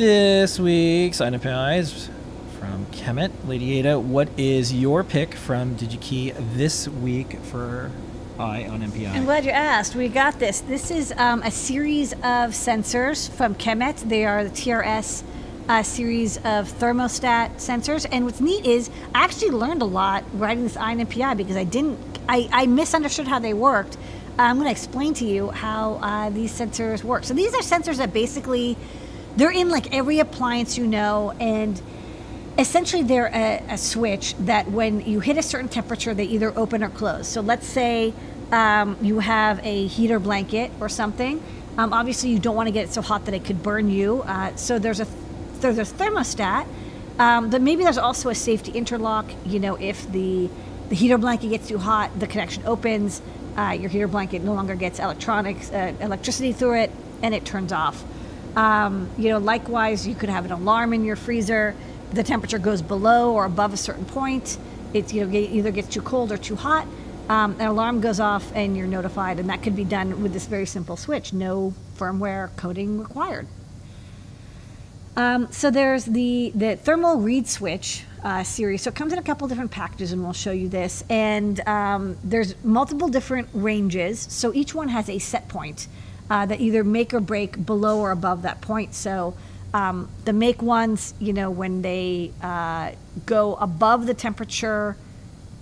This week's is from Kemet. Lady Ada, what is your pick from DigiKey this week for Eye on NPI? I'm glad you asked. We got this. This is um, a series of sensors from Kemet. They are the TRS uh, series of thermostat sensors. And what's neat is I actually learned a lot writing this on because I didn't, I, I misunderstood how they worked. I'm going to explain to you how uh, these sensors work. So these are sensors that basically they're in like every appliance you know and essentially they're a, a, switch that when you hit a certain temperature they either open or close so let's say um, you have a heater blanket or something um, obviously you don't want to get it so hot that it could burn you uh, so there's a there's a thermostat um, but maybe there's also a safety interlock you know if the the heater blanket gets too hot the connection opens uh, your heater blanket no longer gets electronics uh, electricity through it and it turns off um, you know, likewise, you could have an alarm in your freezer. The temperature goes below or above a certain point. It you know, either gets too cold or too hot. Um, an alarm goes off and you're notified, and that could be done with this very simple switch. No firmware coding required. Um, so there's the the thermal reed switch uh, series. So it comes in a couple different packages, and we'll show you this. And um, there's multiple different ranges. So each one has a set point uh, that either make or break below or above that point. So um, the make ones, you know, when they uh, go above the temperature,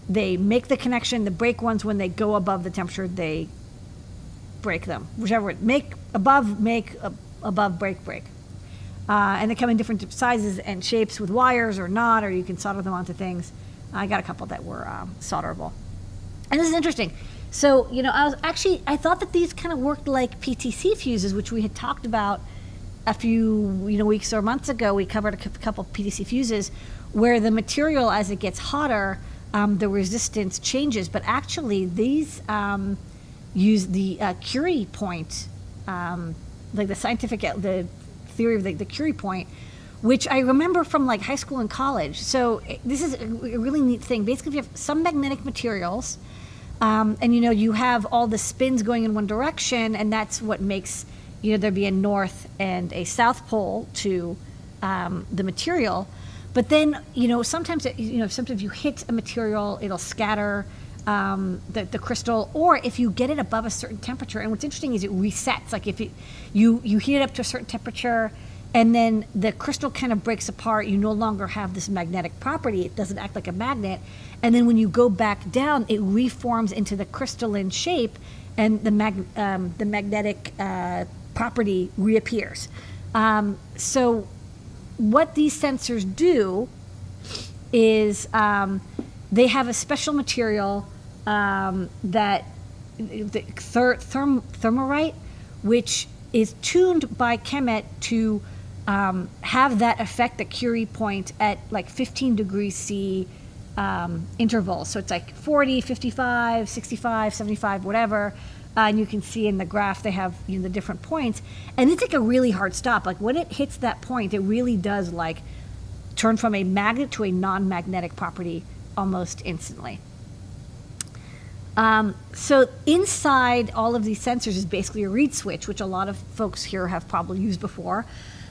they make the connection. The break ones, when they go above the temperature, they break them. Whichever make above, make above, break, break. Uh, and they come in different sizes and shapes with wires or not, or you can solder them onto things. I got a couple that were um, solderable. And this is interesting. So, you know, I was actually, I thought that these kind of worked like PTC fuses, which we had talked about a few, you know, weeks or months ago. We covered a couple PTC fuses where the material, as it gets hotter, um, the resistance changes. But actually, these um, use the uh, Curie point, um, like the scientific, the theory of the, the Curie point, which I remember from like high school and college. So this is a really neat thing. Basically, if you have some magnetic materials, um, and you know, you have all the spins going in one direction, and that's what makes you know there be a north and a south pole to um, the material. But then you know sometimes it, you know sometimes you hit a material, it'll scatter um, the, the crystal, or if you get it above a certain temperature. And what's interesting is it resets. Like if it, you you heat it up to a certain temperature, and then the crystal kind of breaks apart. You no longer have this magnetic property. It doesn't act like a magnet and then when you go back down, it reforms into the crystalline shape, and the mag- um, the magnetic uh, property reappears. Um, so, what these sensors do is um, they have a special material um, that the ther- therm- thermorite, which is tuned by Kemet to um, have that affect the Curie point at like 15 degrees C um, intervals. So it's like 40, 55, 65, 75, whatever. Uh, and you can see in the graph they have you know, the different points. And it's like a really hard stop. Like when it hits that point, it really does like turn from a magnet to a non-magnetic property almost instantly. Um, so inside all of these sensors is basically a reed switch, which a lot of folks here have probably used before.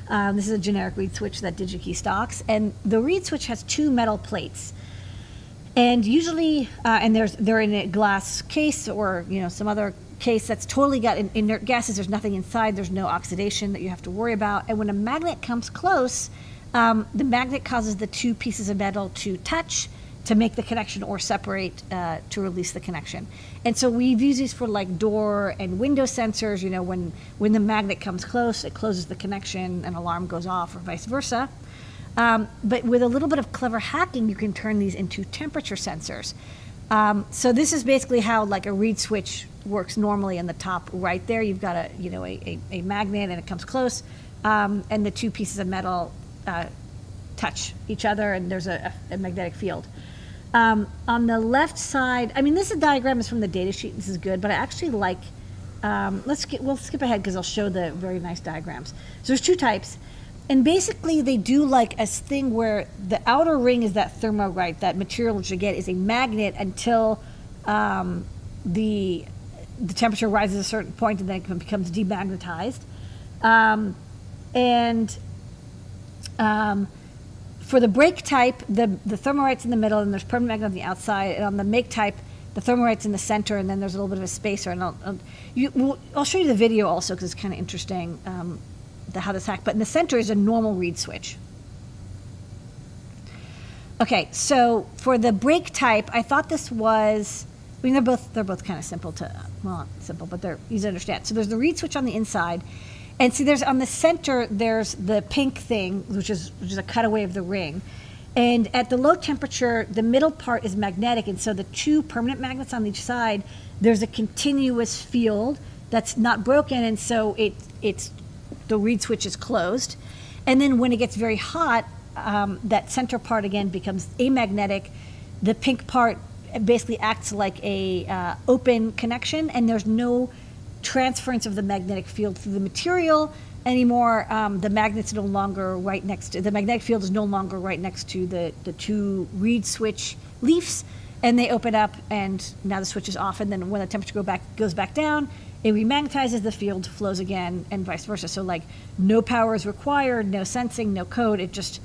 Um, this is a generic reed switch that DigiKey stocks, and the reed switch has two metal plates. And usually uh, and there's they're in a glass case or you know some other case that's totally got inert gases. There's nothing inside. There's no oxidation that you have to worry about. And when a magnet comes close um, the magnet causes the two pieces of metal to touch to make the connection or separate uh, to release the connection and so we've used these for like door and window sensors you know when when the magnet comes close it closes the connection an alarm goes off or vice versa um, but with a little bit of clever hacking, you can turn these into temperature sensors. Um, so this is basically how like a reed switch works normally in the top right there. You've got a you know a, a, a magnet and it comes close, um, and the two pieces of metal uh, touch each other, and there's a, a magnetic field. Um, on the left side, I mean, this is diagram is from the data sheet. This is good, but I actually like. Um, let's get, we'll skip ahead because I'll show the very nice diagrams. So there's two types and basically they do like a thing where the outer ring is that thermorite that material which you get is a magnet until um, the the temperature rises a certain point and then it becomes demagnetized. Um, and um, for the break type, the, the thermorite's in the middle and there's permanent magnet on the outside. And on the make type, the thermorite's in the center and then there's a little bit of a spacer. And I'll, I'll, you, we'll, I'll show you the video also because it's kind of interesting um, the, how this hack. But in the center is a normal reed switch. Okay, so for the break type, I thought this was. I mean, they're both they're both kind of simple to well, not simple, but they're easy to understand. So there's the reed switch on the inside, and see, there's on the center there's the pink thing, which is which is a cutaway of the ring, and at the low temperature, the middle part is magnetic, and so the two permanent magnets on each side, there's a continuous field that's not broken, and so it it's the reed switch is closed, and then when it gets very hot, um, that center part again becomes amagnetic. The pink part basically acts like a uh, open connection, and there's no transference of the magnetic field through the material anymore. Um, the magnet's no longer right next to the magnetic field is no longer right next to the the two reed switch leaves, and they open up, and now the switch is off. And then when the temperature go back goes back down, it remagnetizes the field, flows again, and vice versa. So like no power is required, no sensing, no code. It just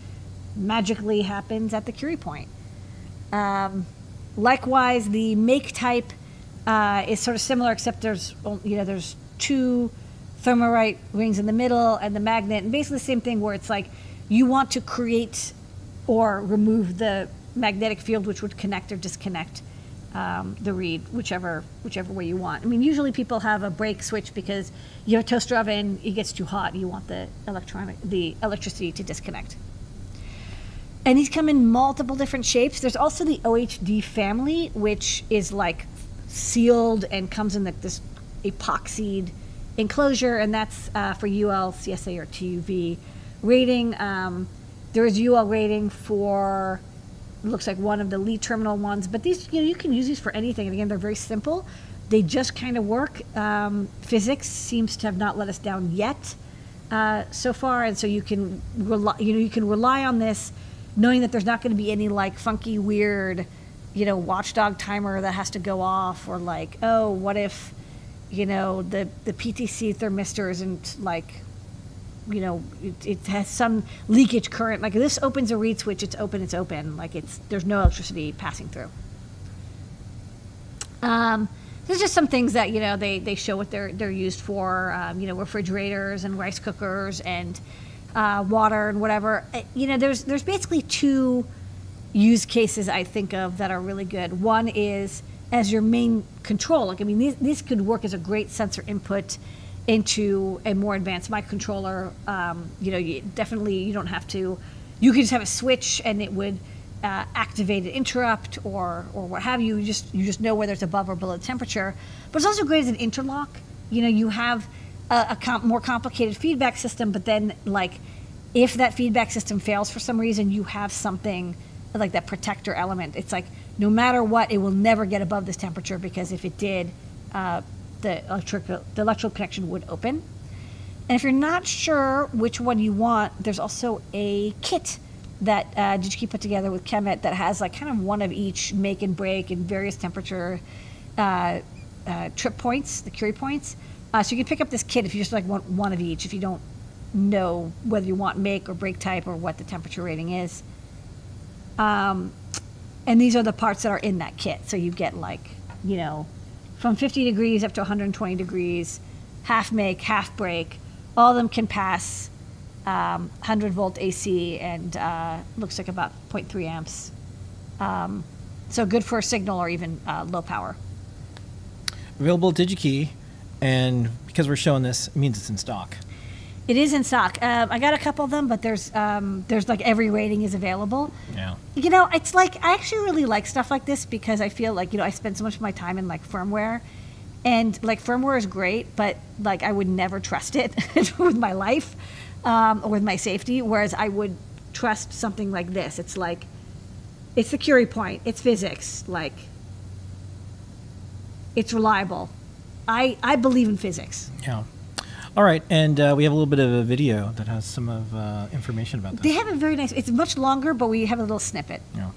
magically happens at the Curie point. Um, likewise, the make type uh, is sort of similar, except there's you know there's two thermorite rings in the middle and the magnet, and basically the same thing where it's like you want to create or remove the magnetic field which would connect or disconnect um, the reed, whichever whichever way you want. I mean, usually people have a break switch because you have a toaster oven, it gets too hot, you want the electronic the electricity to disconnect. And these come in multiple different shapes. There's also the OHD family, which is like sealed and comes in the, this epoxied enclosure, and that's uh, for UL, CSA, or TUV rating. Um, there is UL rating for looks like one of the lead terminal ones, but these you know you can use these for anything. And again, they're very simple. They just kind of work. Um, physics seems to have not let us down yet uh, so far, and so you can rely, you know you can rely on this knowing that there's not going to be any like funky, weird, you know, watchdog timer that has to go off, or like, oh, what if, you know, the the PTC thermistor isn't like, you know, it, it has some leakage current. Like this opens a reed switch, it's open, it's open. Like it's there's no electricity passing through. Um, there's just some things that you know they, they show what they're they're used for. Um, you know, refrigerators and rice cookers and uh, water and whatever. Uh, You know, there's there's basically two use cases I think of that are really good. One is as your main control. Like I mean, these, these could work as a great sensor input into a more advanced microcontroller. Um, you know, you definitely you don't have to. You could just have a switch and it would uh, activate an interrupt or or what have you. You just you just know whether it's above or below temperature. But it's also great as an interlock. You know, you have a, a com- more complicated feedback system, but then like if that feedback system fails for some reason, you have something like that protector element. It's like no matter what, it will never get above this temperature because if it did, uh, the electrical the electrical connection would open. And if you're not sure which one you want, there's also a kit that uh, DigiKey put together with Kemet that has like kind of one of each make and break in various temperature uh, uh, trip points, the Curie points. Uh, so you can pick up this kit if you just like want one of each, if you don't know whether you want make or break type or what the temperature rating is. Um, and these are the parts that are in that kit. So you get like, you know, from 50 degrees up to 120 degrees, half make, half break. All of them can pass um, 100 volt AC and uh, looks like about 0.3 amps. Um, so good for a signal or even uh, low power. Available DigiKey, and because we're showing this, it means it's in stock. It is in stock. Um, I got a couple of them, but there's um, there's like every rating is available. Yeah. You know, it's like I actually really like stuff like this because I feel like you know I spend so much of my time in like firmware, and like firmware is great, but like I would never trust it with my life um, or with my safety. Whereas I would trust something like this. It's like it's the Curie point. It's physics. Like it's reliable. I I believe in physics. Yeah. All right, and uh, we have a little bit of a video that has some of uh, information about this. They have a very nice. It's much longer, but we have a little snippet. Yeah.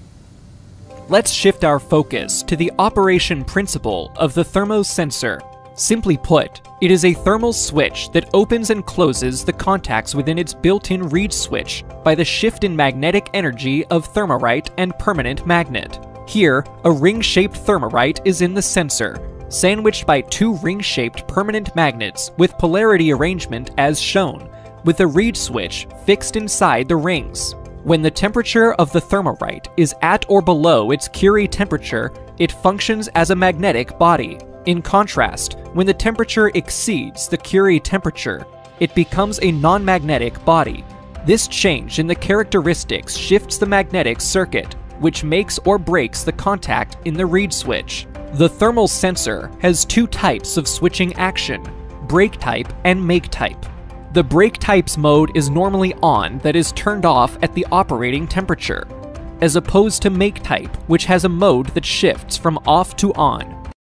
Let's shift our focus to the operation principle of the thermosensor. Simply put, it is a thermal switch that opens and closes the contacts within its built-in reed switch by the shift in magnetic energy of thermorite and permanent magnet. Here, a ring-shaped thermorite is in the sensor, sandwiched by two ring-shaped permanent magnets with polarity arrangement as shown, with a reed switch fixed inside the rings. When the temperature of the thermorite is at or below its Curie temperature, it functions as a magnetic body. In contrast, when the temperature exceeds the Curie temperature, it becomes a non-magnetic body. This change in the characteristics shifts the magnetic circuit, which makes or breaks the contact in the reed switch. The thermal sensor has two types of switching action, break type and make type. The break type's mode is normally on that is turned off at the operating temperature, as opposed to make type, which has a mode that shifts from off to on.